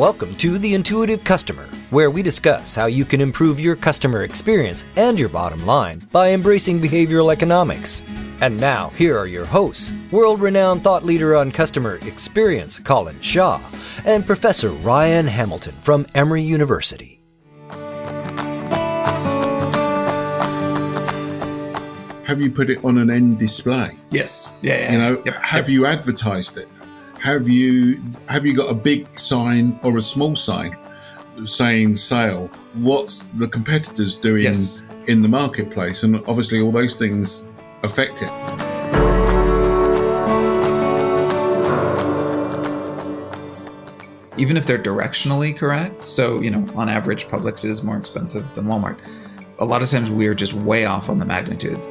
Welcome to The Intuitive Customer, where we discuss how you can improve your customer experience and your bottom line by embracing behavioral economics. And now, here are your hosts world renowned thought leader on customer experience, Colin Shaw, and Professor Ryan Hamilton from Emory University. Have you put it on an end display? Yes. Yeah. yeah. You know, Yep. have you advertised it? Have you have you got a big sign or a small sign saying sale? What's the competitors doing Yes. in the marketplace? And obviously, all those things affect it. Even if they're directionally correct, so you know, on average, Publix is more expensive than Walmart. A lot of times, we're just way off on the magnitudes.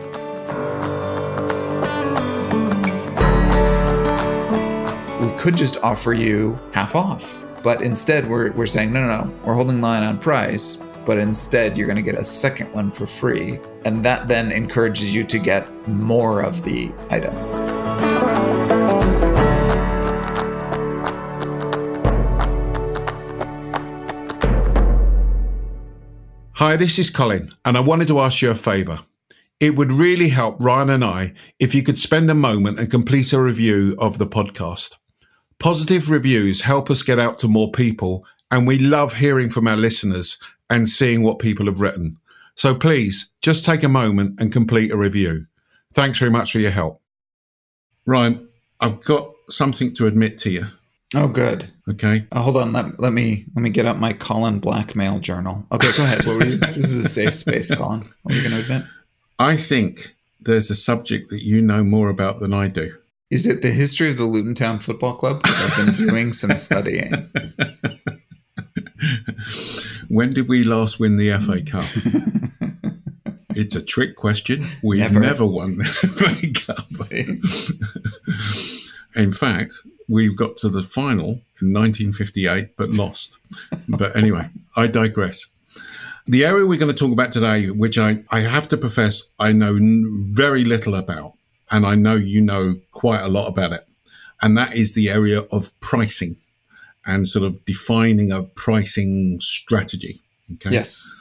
Could just offer you half off, but instead, we're we're saying no, no, no. We're holding line on price, but instead, you're going to get a second one for free, and that then encourages you to get more of the item. Hi, this is Colin, and I wanted to ask you a favour. It would really help Ryan and I if you could spend a moment and complete a review of the podcast. Positive reviews help us get out to more people, and we love hearing from our listeners and seeing what people have written. So please just take a moment and complete a review. Thanks very much for your help. Ryan, I've got something to admit to you, Oh, good. okay? Uh, hold on. Let, let me let me get up my Colin Blackmail journal. Okay, go ahead. What were you? this is a safe space, Colin. What are you going to admit? I think there's a subject that you know more about than I do. Is it the history of the Luton Town Football Club? 'Cause I've been doing some studying. When did we last win the FA Cup? it's a trick question. We've Never. never, won the FA Cup. In fact, we got to the final in 1958 but lost. but anyway, I digress. The area we're going to talk about today, which I, I have to profess I know n- very little about, and I know you know quite a lot about it, and that is the area of pricing and sort of defining a pricing strategy. Okay. Yes.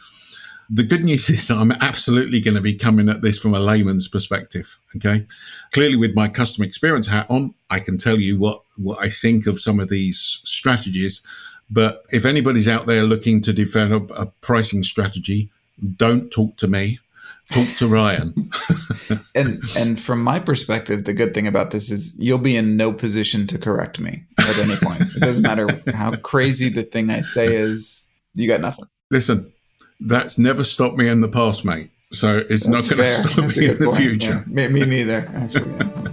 The good news is I'm absolutely going to be coming at this from a layman's perspective. Okay. Clearly, with my customer experience hat on, I can tell you what, what I think of some of these strategies. But if anybody's out there looking to develop a pricing strategy, don't talk to me. Talk to Ryan. And and from my perspective, the good thing about this is you'll be in no position to correct me at any point. It doesn't matter how crazy the thing I say is. You got nothing. Listen, that's never stopped me in the past, mate. So it's not going to stop That's me in the point. future. Yeah. Me, me neither. Actually. yeah.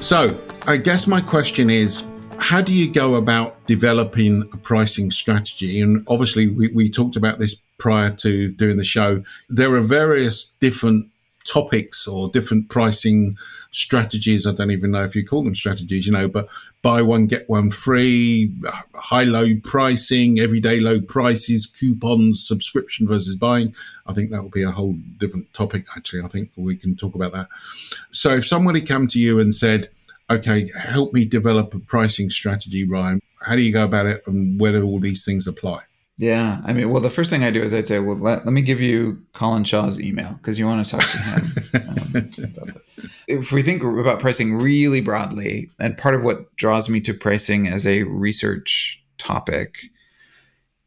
So, I guess my question is how do you go about developing a pricing strategy? And obviously, we, we talked about this prior to doing the show. There are various different topics or different pricing strategies. I don't even know if you call them strategies, you know, but buy one, get one free, high low pricing, everyday low prices, coupons, subscription versus buying. I think that will be a whole different topic, actually. I think we can talk about that. So if somebody come to you and said, okay, help me develop a pricing strategy, Ryan, how do you go about it and where do all these things apply? Yeah, I mean, well, the first thing I do is I'd say, well, let, let me give you Colin Shaw's email because you want to talk to him. um, if we think about pricing really broadly, and part of what draws me to pricing as a research topic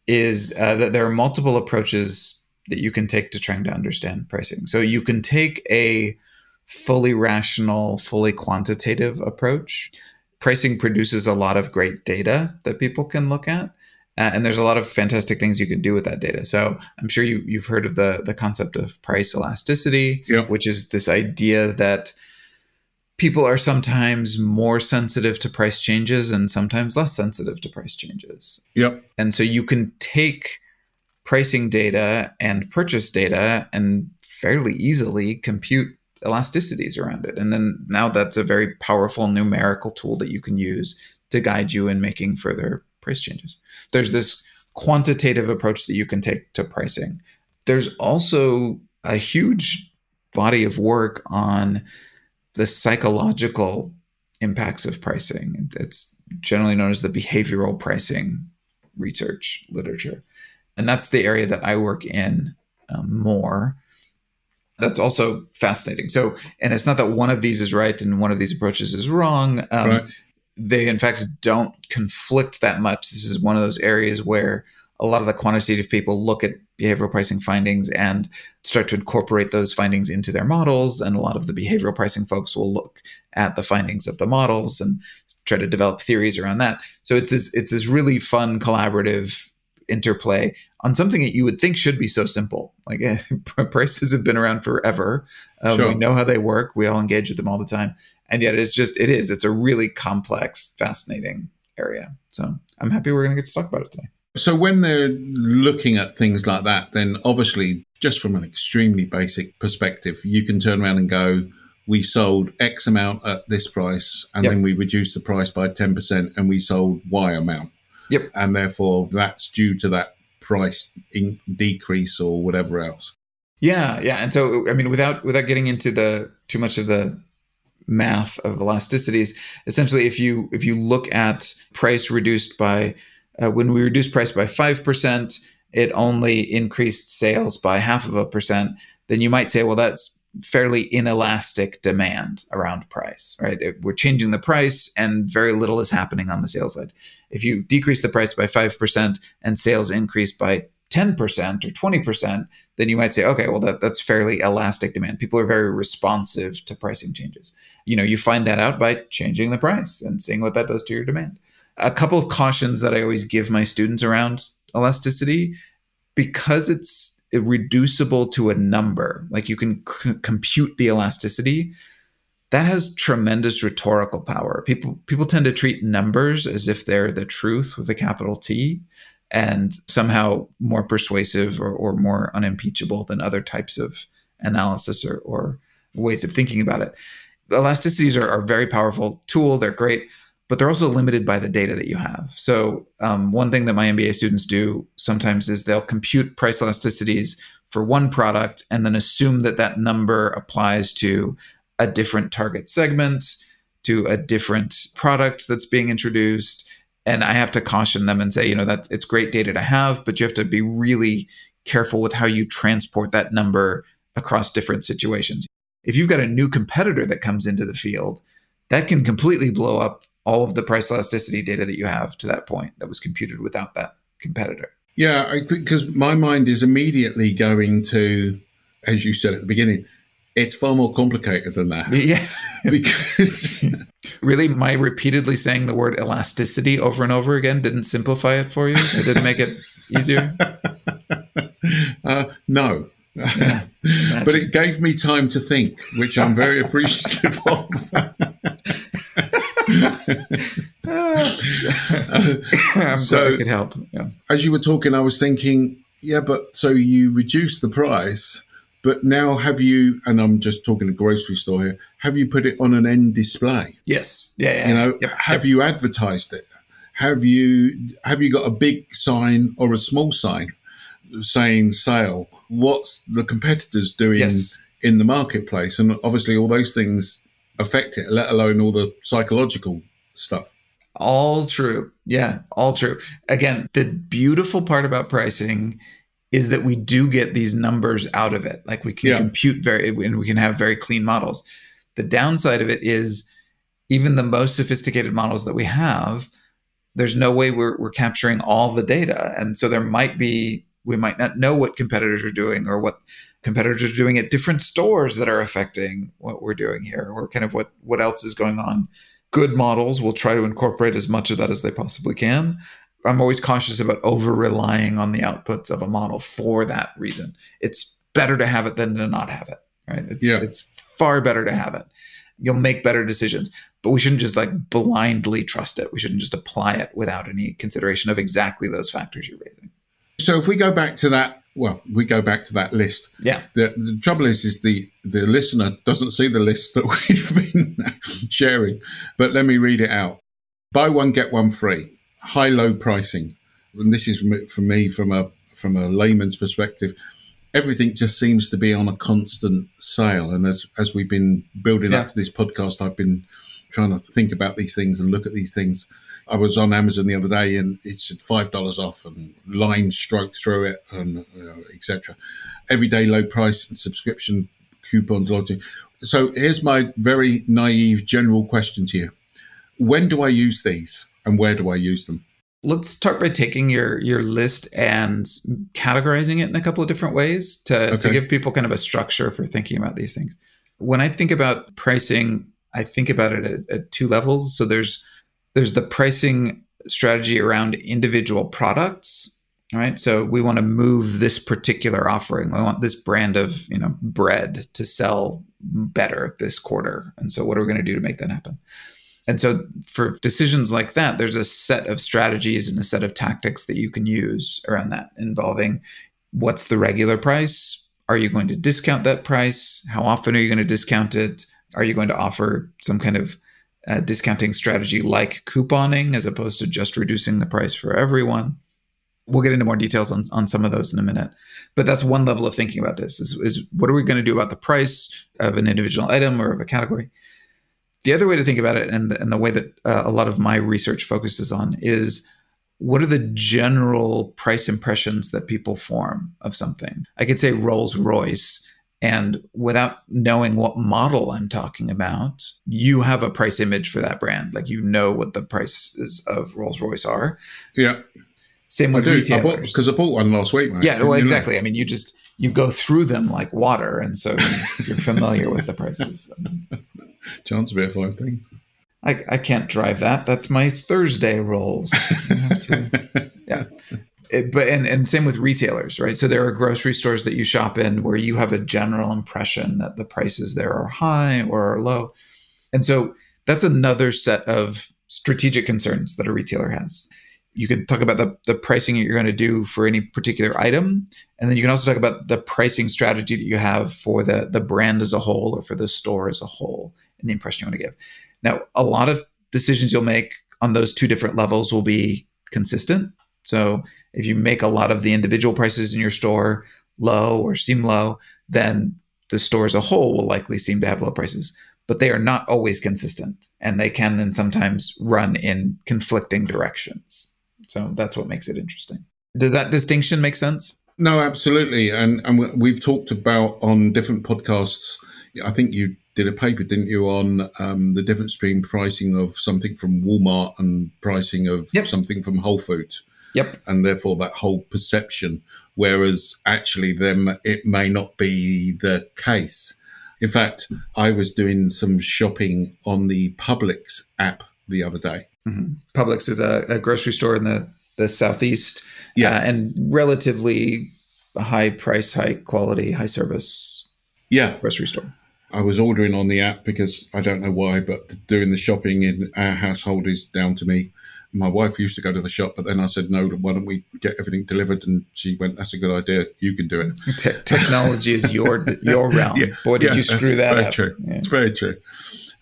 is uh, that there are multiple approaches that you can take to trying to understand pricing. So you can take a fully rational, fully quantitative approach. Pricing produces a lot of great data that people can look at. Uh, and there's a lot of fantastic things you can do with that data. So I'm sure you, you've heard of the, the concept of price elasticity, Yeah. which is this idea that people are sometimes more sensitive to price changes and sometimes less sensitive to price changes. Yep. And so you can take pricing data and purchase data and fairly easily compute elasticities around it. And then now that's a very powerful numerical tool that you can use to guide you in making further price changes. There's this quantitative approach that you can take to pricing. There's also a huge body of work on the psychological impacts of pricing. It's generally known as the behavioral pricing research literature. And that's the area that I work in um, more. That's also fascinating. So, and it's not that one of these is right and one of these approaches is wrong. Um, right. They, in fact, don't conflict that much. This is one of those areas where a lot of the quantitative people look at behavioral pricing findings and start to incorporate those findings into their models. And a lot of the behavioral pricing folks will look at the findings of the models and try to develop theories around that. So it's this it's this really fun collaborative interplay on something that you would think should be so simple. Like prices have been around forever. Um, sure. We know how they work. We all engage with them all the time, and yet it's just it is. It's a really complex, fascinating area. So I'm happy we're going to get to talk about it today. So when they're looking at things like that, then obviously, just from an extremely basic perspective, you can turn around and go, we sold X amount at this price, and yep. then we reduced the price by 10%, and we sold Y amount. Yep. And therefore, that's due to that price in- decrease or whatever else. Yeah, yeah. And so, I mean, without without getting into the too much of the math of elasticities, essentially, if you if you look at price reduced by uh, when we reduced price by 5%, it only increased sales by half of a percent, then you might say, well, that's fairly inelastic demand around price, right? We're changing the price and very little is happening on the sales side. If you decrease the price by 5% and sales increase by 10% or 20%, then you might say, okay, well, that, that's fairly elastic demand. People are very responsive to pricing changes. You know, you find that out by changing the price and seeing what that does to your demand a couple of cautions that I always give my students around elasticity because it's reducible to a number, like you can c- compute the elasticity. That has tremendous rhetorical power. People people tend to treat numbers as if they're the truth with a capital T and somehow more persuasive or, or more unimpeachable than other types of analysis or, or ways of thinking about it. Elasticities are, are a very powerful tool. They're great but they're also limited by the data that you have. So, um, one thing that my MBA students do sometimes is they'll compute price elasticities for one product and then assume that that number applies to a different target segment, to a different product that's being introduced. And I have to caution them and say, you know, that it's great data to have, but you have to be really careful with how you transport that number across different situations. If you've got a new competitor that comes into the field, that can completely blow up all of the price elasticity data that you have to that point that was computed without that competitor. Yeah, because my mind is immediately going to, as you said at the beginning, it's far more complicated than that. Yes. because really, my repeatedly saying the word elasticity over and over again didn't simplify it for you? It didn't make it easier? Uh, no. Yeah, but it gave me time to think, which I'm very appreciative of. I'm so, glad I could help. Yeah. As you were talking, I was thinking, yeah, but so you reduced the price, but now have you? And I'm just talking a grocery store here. Have you put it on an end display? Yes. Yeah. yeah. You know, yep. have yep. you advertised it? Have you have you got a big sign or a small sign saying sale? What's the competitors doing yes. in the marketplace? And obviously, all those things affect it, let alone all the psychological stuff. All true. Yeah, all true. Again, the beautiful part about pricing is that we do get these numbers out of it. Like we can yeah. compute very, and we can have very clean models. The downside of it is even the most sophisticated models that we have, there's no way we're, we're capturing all the data. And so there might be, we might not know what competitors are doing or what competitors are doing at different stores that are affecting what we're doing here or kind of what what else is going on good models will try to incorporate as much of that as they possibly can. I'm always cautious about over relying on the outputs of a model for that reason. It's better to have it than to not have it right? It's, yeah. it's far better to have it. You'll make better decisions but we shouldn't just like blindly trust it. We shouldn't just apply it without any consideration of exactly those factors you're raising. So if we go back to that well, we go back to that list. Yeah. The, the trouble is, is the the listener doesn't see the list that we've been sharing. But let me read it out. Buy one get one free. High low pricing, and this is for me from a from a layman's perspective. everything just seems to be on a constant sale. And as as we've been building Yeah. up to this podcast, I've been trying to think about these things and look at these things. I was on Amazon the other day and it said five dollars off and line stroke through it and uh, etc. Everyday low price and subscription coupons lodging. So here's my very naive general question to you: When do I use these and where do I use them? Let's start by taking your your list and categorizing it in a couple of different ways to, to give people kind of a structure for thinking about these things. When I think about pricing, I think about it at, at two levels. So there's there's the pricing strategy around individual products, right? So we want to move this particular offering. We want this brand of you know bread to sell better this quarter, and so what are we going to do to make that happen? And so for decisions like that, there's a set of strategies and a set of tactics that you can use around that involving what's the regular price? Are you going to discount that price? How often are you going to discount it? Are you going to offer some kind of uh, discounting strategy like couponing as opposed to just reducing the price for everyone? We'll get into more details on, on some of those in a minute. But that's one level of thinking about this is, is what are we going to do about the price of an individual item or of a category? The other way to think about it, and the, and the way that uh, a lot of my research focuses on, is what are the general price impressions that people form of something? I could say Rolls Royce, and without knowing what model I'm talking about, you have a price image for that brand. Like you know what the prices of Rolls Royce are. Yeah, Same I with. I retailers. because I bought one last week, mate. yeah, well, know. exactly. I mean, you just you go through them like water, and so you're familiar with the prices. Be a fine thing. I, I can't drive that. That's my Thursday rolls. To- yeah. It- but and, and same with retailers, right? So there are grocery stores that you shop in where you have a general impression that the prices there are high or are low. And so that's another set of strategic concerns that a retailer has. You can talk about the, the pricing that you're going to do for any particular item. And then you can also talk about the pricing strategy that you have for the, the brand as a whole or for the store as a whole and the impression you want to give. Now, a lot of decisions you'll make on those two different levels will be consistent. So if you make a lot of the individual prices in your store low or seem low, then the store as a whole will likely seem to have low prices. But they are not always consistent and they can then sometimes run in conflicting directions. So that's what makes it interesting. Does that distinction make sense? No, absolutely, and and we- we've talked about on different podcasts. I think you did a paper, didn't you, on um, the difference between pricing of something from Walmart and pricing of Yep. something from Whole Foods, Yep. and therefore that whole perception. Whereas actually, then it may not be the case. In fact, I was doing some shopping on the Publix app the other day. Mhm. Publix is a, a grocery store in the, the southeast, Yeah. uh, and relatively high price, high quality, high service Yeah, grocery store. I was ordering on the app because I don't know why, but doing the shopping in our household is down to me. My wife used to go to the shop, but then I said, no, why don't we get everything delivered? And she went, that's a good idea. You can do it. Te- technology is your your realm. Yeah, Boy, did yeah, you screw that very up. True. Yeah. It's very true.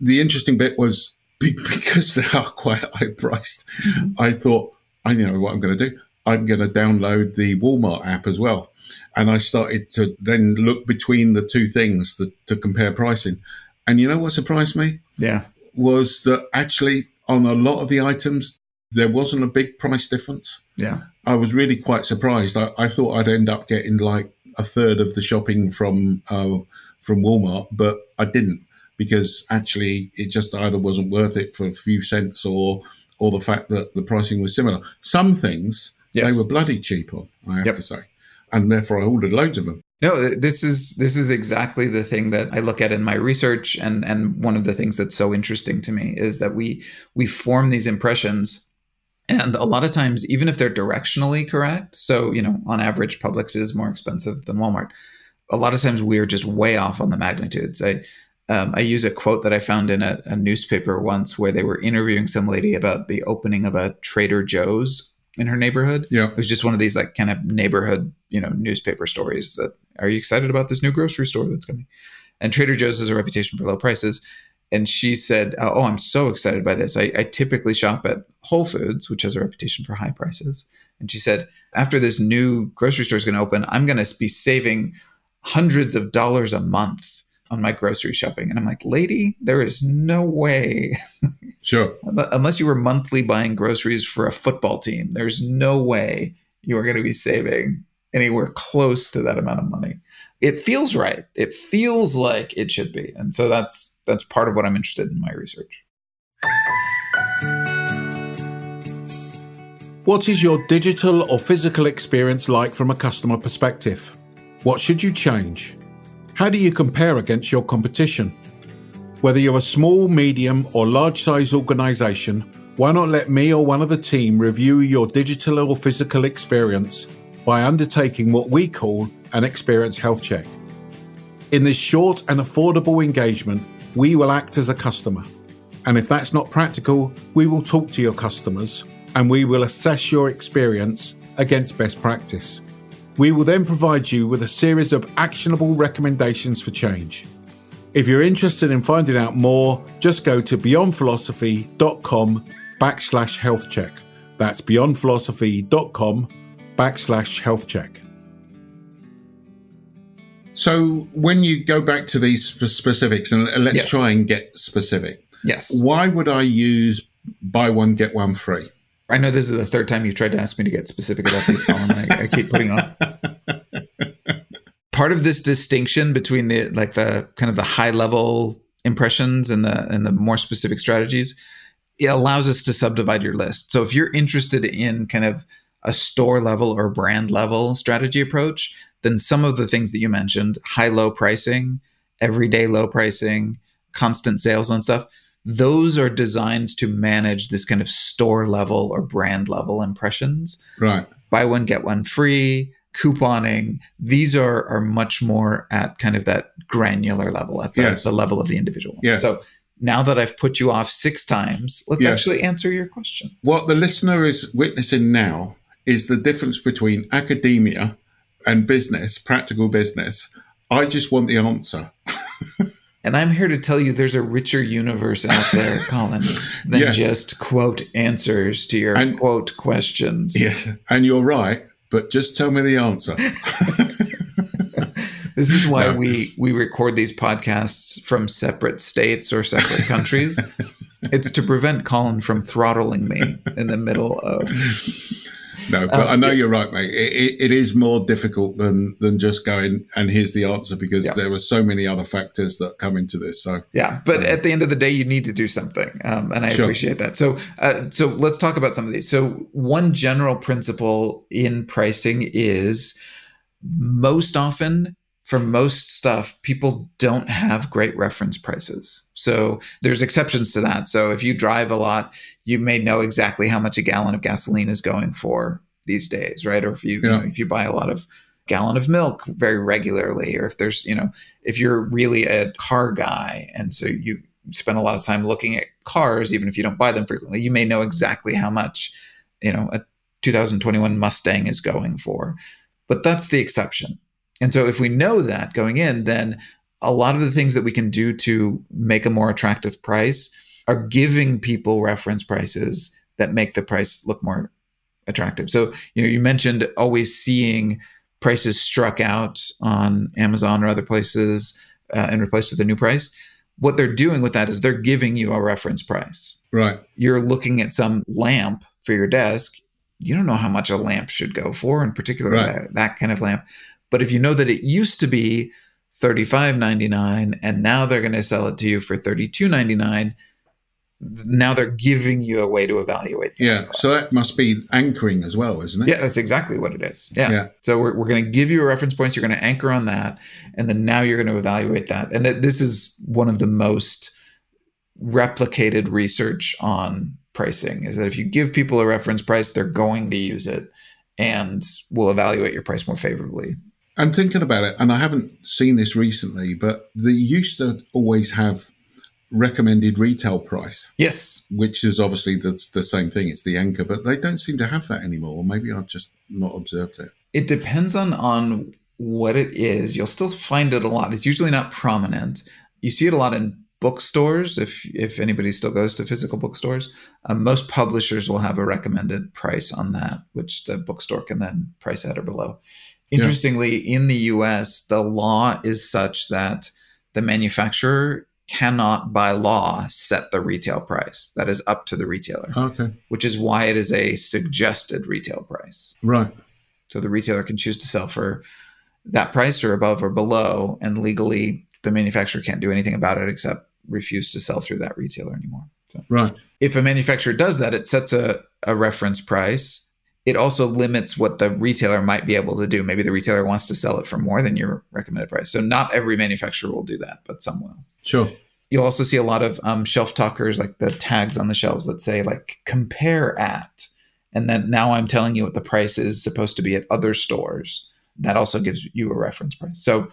The interesting bit was be- because they are quite high priced, Mm-hmm. I thought, I know what I'm going to do. I'm going to download the Walmart app as well. And I started to then look between the two things to, to compare pricing. And you know what surprised me? Yeah. was that actually on a lot of the items there wasn't a big price difference. Yeah. I was really quite surprised. I, I thought I'd end up getting like a third of the shopping from uh, from Walmart, but I didn't because actually it just either wasn't worth it for a few cents or or the fact that the pricing was similar. Some things Yes. they were bloody cheap on, I have Yep. to say, and therefore I ordered loads of them. No, this is this is exactly the thing that I look at in my research, and and one of the things that's so interesting to me is that we we form these impressions, and a lot of times, even if they're directionally correct, so you know, on average, Publix is more expensive than Walmart. A lot of times, we're just way off on the magnitudes. I um, I use a quote that I found in a, a newspaper once where they were interviewing some lady about the opening of a Trader Joe's in her neighborhood. Yeah, It was just one of these like kind of neighborhood, you know, newspaper stories that are you excited about this new grocery store that's coming? And Trader Joe's has a reputation for low prices. And she said, oh, oh, I'm so excited by this. I, I typically shop at Whole Foods, which has a reputation for high prices. And she said, after this new grocery store is going to open, I'm going to be saving hundreds of dollars a month on my grocery shopping. And I'm like, lady, there is no way. Sure. Unless you were monthly buying groceries for a football team, there's no way you are going to be saving anywhere close to that amount of money. It feels right. It feels like it should be. And so that's that's part of what I'm interested in my research. What is your digital or physical experience like from a customer perspective? What should you change? How do you compare against your competition? Whether you're a small, medium, or large size organization, why not let me or one of the team review your digital or physical experience by undertaking what we call an experience health check? In this short and affordable engagement, we will act as a customer. And if that's not practical, we will talk to your customers and we will assess your experience against best practice. We will then provide you with a series of actionable recommendations for change. If you're interested in finding out more, just go to beyondphilosophy.com backslash health check. That's beyondphilosophy.com backslash health check. So, when you go back to these specifics, and let's yes. try and get specific. Yes. Why would I use buy one, get one free? I know this is the third time you've tried to ask me to get specific about these, Colin. I, I keep putting on. Part of this distinction between the like the kind of the high level impressions and the and the more specific strategies, it allows us to subdivide your list. So if you're interested in kind of a store level or brand level strategy approach, then some of the things that you mentioned, high low pricing, everyday low pricing, constant sales and stuff, those are designed to manage this kind of store level or brand level impressions. Right. Buy one, get one free, couponing. These are, are much more at kind of that granular level, at the, yes. the level of the individual. Yes. So now that I've put you off six times, let's yes. actually answer your question. What the listener is witnessing now is the difference between academia and business, practical business. I just want the answer. And I'm here to tell you there's a richer universe out there, Colin, than yes. just quote answers to your and, quote questions. Yes. And you're right, but just tell me the answer. this is why no. we we record these podcasts from separate states or separate countries. it's to prevent Colin from throttling me in the middle of no, but um, I know you're right, mate. It, it, it is more difficult than than just going and here's the answer because yeah. there are so many other factors that come into this. So yeah, but at the end of the day, you need to do something, um, and I sure. appreciate that. So uh, so let's talk about some of these. So one general principle in pricing is most often for most stuff, people don't have great reference prices. So there's exceptions to that. So if you drive a lot, you may know exactly how much a gallon of gasoline is going for these days, right? Or if you, yeah. you know, if you buy a lot of gallon of milk very regularly, or if there's, you know, if you're really a car guy and so you spend a lot of time looking at cars, even if you don't buy them frequently, you may know exactly how much, you know, a 2021 Mustang is going for. But that's the exception and so if we know that going in, then a lot of the things that we can do to make a more attractive price are giving people reference prices that make the price look more attractive. So, you know, you mentioned always seeing prices struck out on Amazon or other places uh, and replaced with a new price. What they're doing with that is they're giving you a reference price. Right. You're looking at some lamp for your desk. You don't know how much a lamp should go for, in particular right. that, that kind of lamp. But if you know that it used to be $35.99 and now they're going to sell it to you for $32.99, now they're giving you a way to evaluate. Yeah. So that must be anchoring as well, isn't it? Yeah, that's exactly what it is. Yeah. yeah. So we're, we're going to give you a reference points. You're going to anchor on that. And then now you're going to evaluate that. And that this is one of the most replicated research on pricing is that if you give people a reference price, they're going to use it and will evaluate your price more favorably I'm thinking about it, and I haven't seen this recently, but they used to always have recommended retail price. Yes. Which is obviously the, the same thing. It's the anchor, but they don't seem to have that anymore. Or maybe I've just not observed it. It depends on on what it is. You'll still find it a lot. It's usually not prominent. You see it a lot in bookstores, if if anybody still goes to physical bookstores, uh, most publishers will have a recommended price on that, which the bookstore can then price at or below. Interestingly, yeah. in the U.S., the law is such that the manufacturer cannot, by law, set the retail price. That is up to the retailer. Okay. Which is why it is a suggested retail price. Right. So the retailer can choose to sell for that price or above or below, and legally the manufacturer can't do anything about it except refuse to sell through that retailer anymore. So right. If a manufacturer does that, it sets a, a reference price. It also limits what the retailer might be able to do. Maybe the retailer wants to sell it for more than your recommended price. So not every manufacturer will do that, but some will. Sure. You'll also see a lot of um, shelf talkers, like the tags on the shelves that say like compare at, and then now I'm telling you what the price is supposed to be at other stores. That also gives you a reference price. So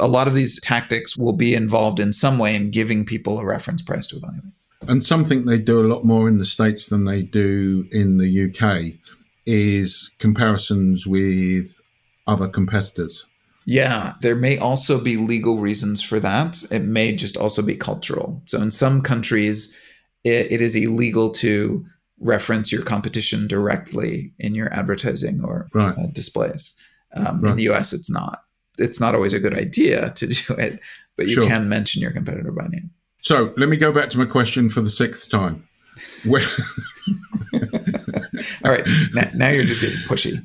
a lot of these tactics will be involved in some way in giving people a reference price to evaluate. And something they do a lot more in the States than they do in the UK is comparisons with other competitors. Yeah, there may also be legal reasons for that. It may just also be cultural. So in some countries, it, it is illegal to reference your competition directly in your advertising or right. uh, displays. Um, right. In the US, it's not it's not always a good idea to do it, but you sure. can mention your competitor by name. So let me go back to my question for the sixth time. Where- All right, now, now you're just getting pushy.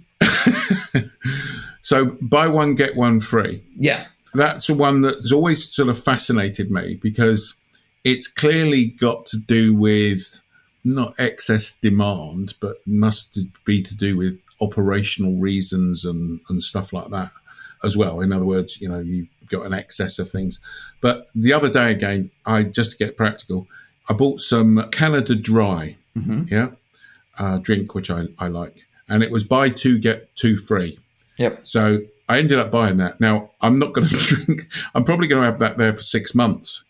so buy one get one free. Yeah, that's the one that's always sort of fascinated me because it's clearly got to do with not excess demand, but must be to do with operational reasons and, and stuff like that as well. In other words, you know, you've got an excess of things. But the other day again, I just to get practical, I bought some Canada Dry, mm-hmm. yeah, uh, drink which I, I like, and it was buy two get two free. Yep. So I ended up buying that. Now I'm not going to drink. I'm probably going to have that there for six months.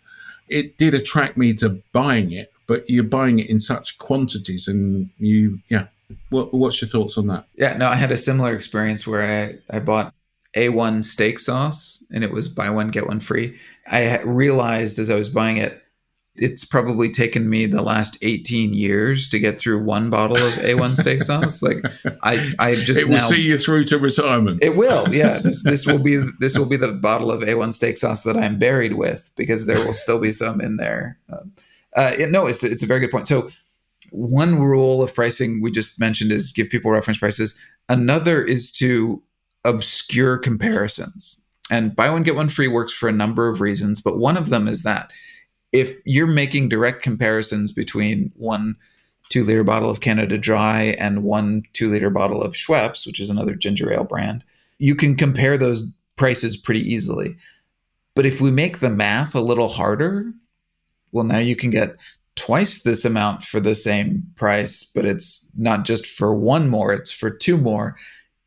It did attract me to buying it, but you're buying it in such quantities, and you, yeah. What, what's your thoughts on that? Yeah, no, I had a similar experience where I, I bought A1 steak sauce and it was buy one, get one free. I realized as I was buying it, it's probably taken me the last 18 years to get through one bottle of A1 steak sauce. Like I, I just it will now, see you through to retirement. It will, yeah. This, this will be this will be the bottle of A1 steak sauce that I'm buried with because there will still be some in there. Um, uh, no, it's it's a very good point. So one rule of pricing we just mentioned is give people reference prices. Another is to obscure comparisons. And buy one, get one free works for a number of reasons, but one of them is that if you're making direct comparisons between one two liter bottle of Canada Dry and one two liter bottle of Schweppes, which is another ginger ale brand, you can compare those prices pretty easily. But if we make the math a little harder, well, now you can get twice this amount for the same price, but it's not just for one more, it's for two more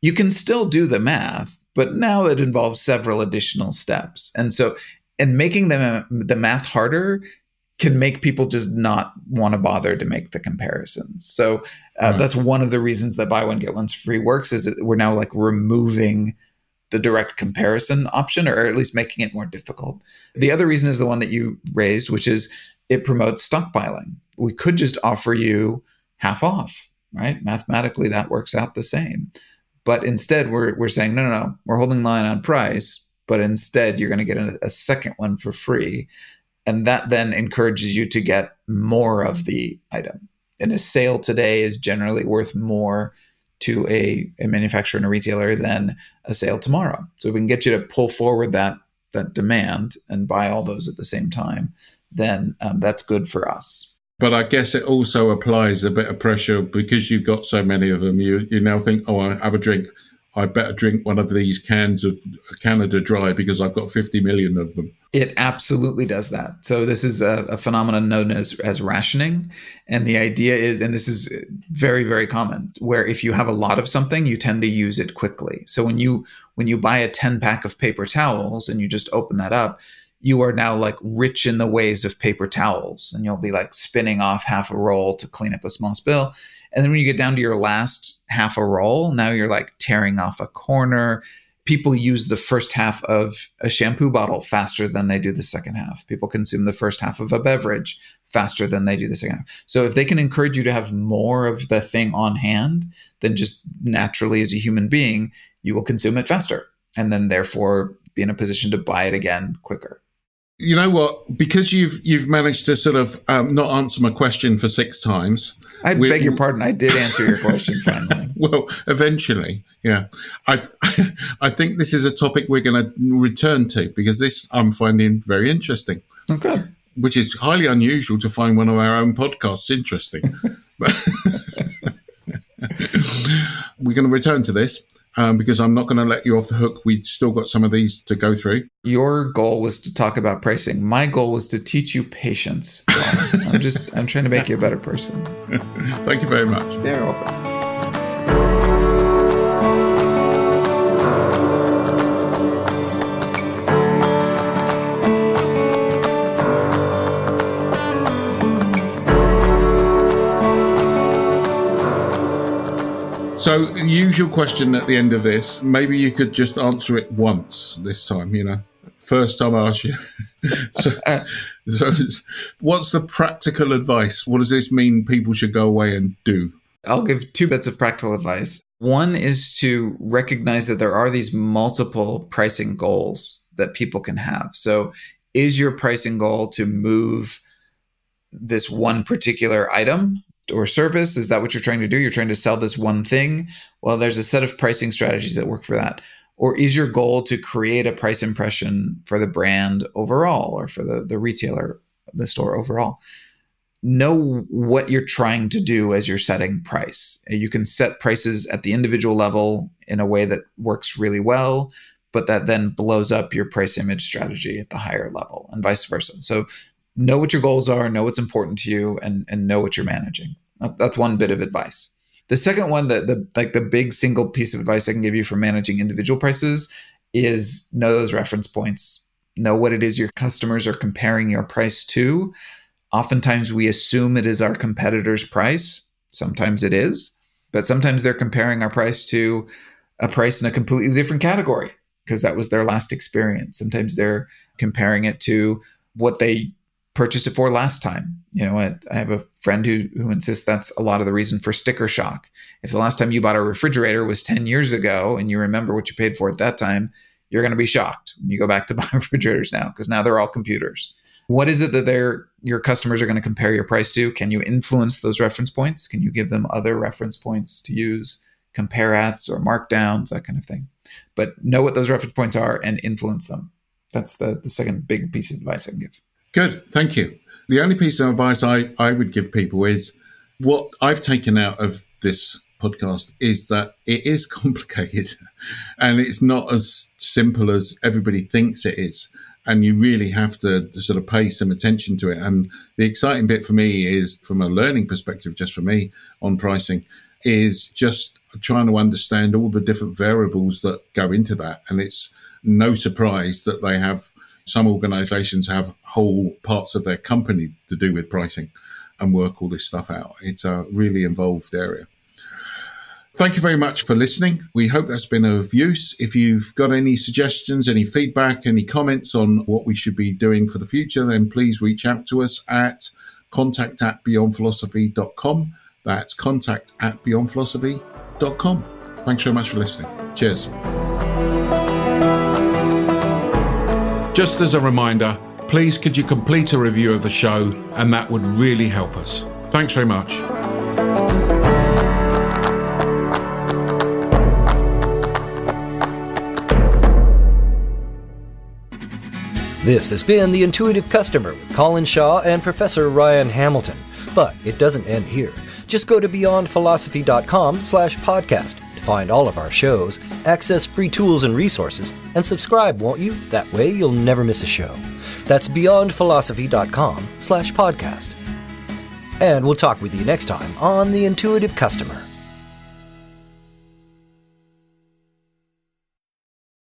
you can still do the math, but now it involves several additional steps. And so, and making the, the math harder can make people just not want to bother to make the comparisons. So uh, right. that's one of the reasons that buy one get one's free works is that we're now like removing the direct comparison option or at least making it more difficult. The other reason is the one that you raised, which is it promotes stockpiling. We could just offer you half off, right? Mathematically, that works out the same. But instead, we're, we're saying, no, no, no, we're holding line on price, but instead, you're going to get a, a second one for free. And that then encourages you to get more of the item. And a sale today is generally worth more to a, a manufacturer and a retailer than a sale tomorrow. So if we can get you to pull forward that that demand and buy all those at the same time, then um, that's good for us. But I guess it also applies a bit of pressure because you've got so many of them. You you now think, oh, I have a drink. I better drink one of these cans of Canada Dry because I've got 50 million of them. It absolutely does that. So this is a, a, phenomenon known as, as rationing. And the idea is, and this is very, very common, where if you have a lot of something, you tend to use it quickly. So when you when you buy a 10 pack of paper towels and you just open that up, you are now like rich in the ways of paper towels and you'll be like spinning off half a roll to clean up a small spill and then when you get down to your last half a roll now you're like tearing off a corner people use the first half of a shampoo bottle faster than they do the second half. People consume the first half of a beverage faster than they do the second half. So if they can encourage you to have more of the thing on hand than just naturally as a human being, you will consume it faster and then therefore be in a position to buy it again quicker you know what? Because you've you've managed to sort of um, not answer my question for six times. I beg your pardon. I did answer your question finally. well, eventually, yeah. I I think this is a topic we're going to return to because this I'm finding very interesting. Okay. Which is highly unusual to find one of our own podcasts interesting. we're going to return to this um, because I'm not going to let you off the hook. We've still got some of these to go through. Your goal was to talk about pricing. My goal was to teach you patience. I'm just, I'm trying to make you a better person. Thank you very much. You're welcome. So, the usual question at the end of this, maybe you could just answer it once this time, you know. First time I ask you. so, so, what's the practical advice? What does this mean people should go away and do? I'll give two bits of practical advice. One is to recognize that there are these multiple pricing goals that people can have. So, is your pricing goal to move this one particular item or service? Is that what you're trying to do? You're trying to sell this one thing? Well, there's a set of pricing strategies that work for that. Or is your goal to create a price impression for the brand overall or for the, the retailer, the store overall? Know what you're trying to do as you're setting price. You can set prices at the individual level in a way that works really well, but that then blows up your price image strategy at the higher level and vice versa. So know what your goals are, know what's important to you, and and know what you're managing. That's one bit of advice. The second one, that the like the big single piece of advice I can give you for managing individual prices is know those reference points. Know what it is your customers are comparing your price to. Oftentimes we assume it is our competitor's price. Sometimes it is, but sometimes they're comparing our price to a price in a completely different category because that was their last experience. Sometimes they're comparing it to what they purchased it for last time. You know, I, I, have a friend who who insists that's a lot of the reason for sticker shock. If the last time you bought a refrigerator was 10 years ago and you remember what you paid for at that time, you're going to be shocked when you go back to buy refrigerators now because now they're all computers. What is it that they're your customers are going to compare your price to? Can you influence those reference points? Can you give them other reference points to use, compare ats or markdowns, that kind of thing? But know what those reference points are and influence them. That's the, the second big piece of advice I can give. Good, thank you. The only piece of advice I, I would give people is what I've taken out of this podcast is that it is complicated and it's not as simple as everybody thinks it is. And you really have to, to, sort of pay some attention to it. And the exciting bit for me is, from a learning perspective, just for me on pricing, is just trying to understand all the different variables that go into that. And it's no surprise that they have some organizations have whole parts of their company to do with pricing and work all this stuff out. It's a really involved area. Thank you very much for listening. We hope that's been of use. If you've got any suggestions, any feedback, any comments on what we should be doing for the future, then please reach out to us at contact at beyondphilosophy.com. That's contact at beyondphilosophy.com. Thanks very much for listening. Cheers. Just as a reminder, please could you complete a review of the show, and that would really help us. Thanks very much. This has been The Intuitive Customer with Colin Shaw and Professor Ryan Hamilton. But it doesn't end here. Just go to beyondphilosophy.com slash podcast find all of our shows, access free tools and resources, and subscribe, won't you? That way you'll never miss a show. That's beyondphilosophy.com slash podcast. And we'll talk with you next time on The Intuitive Customer.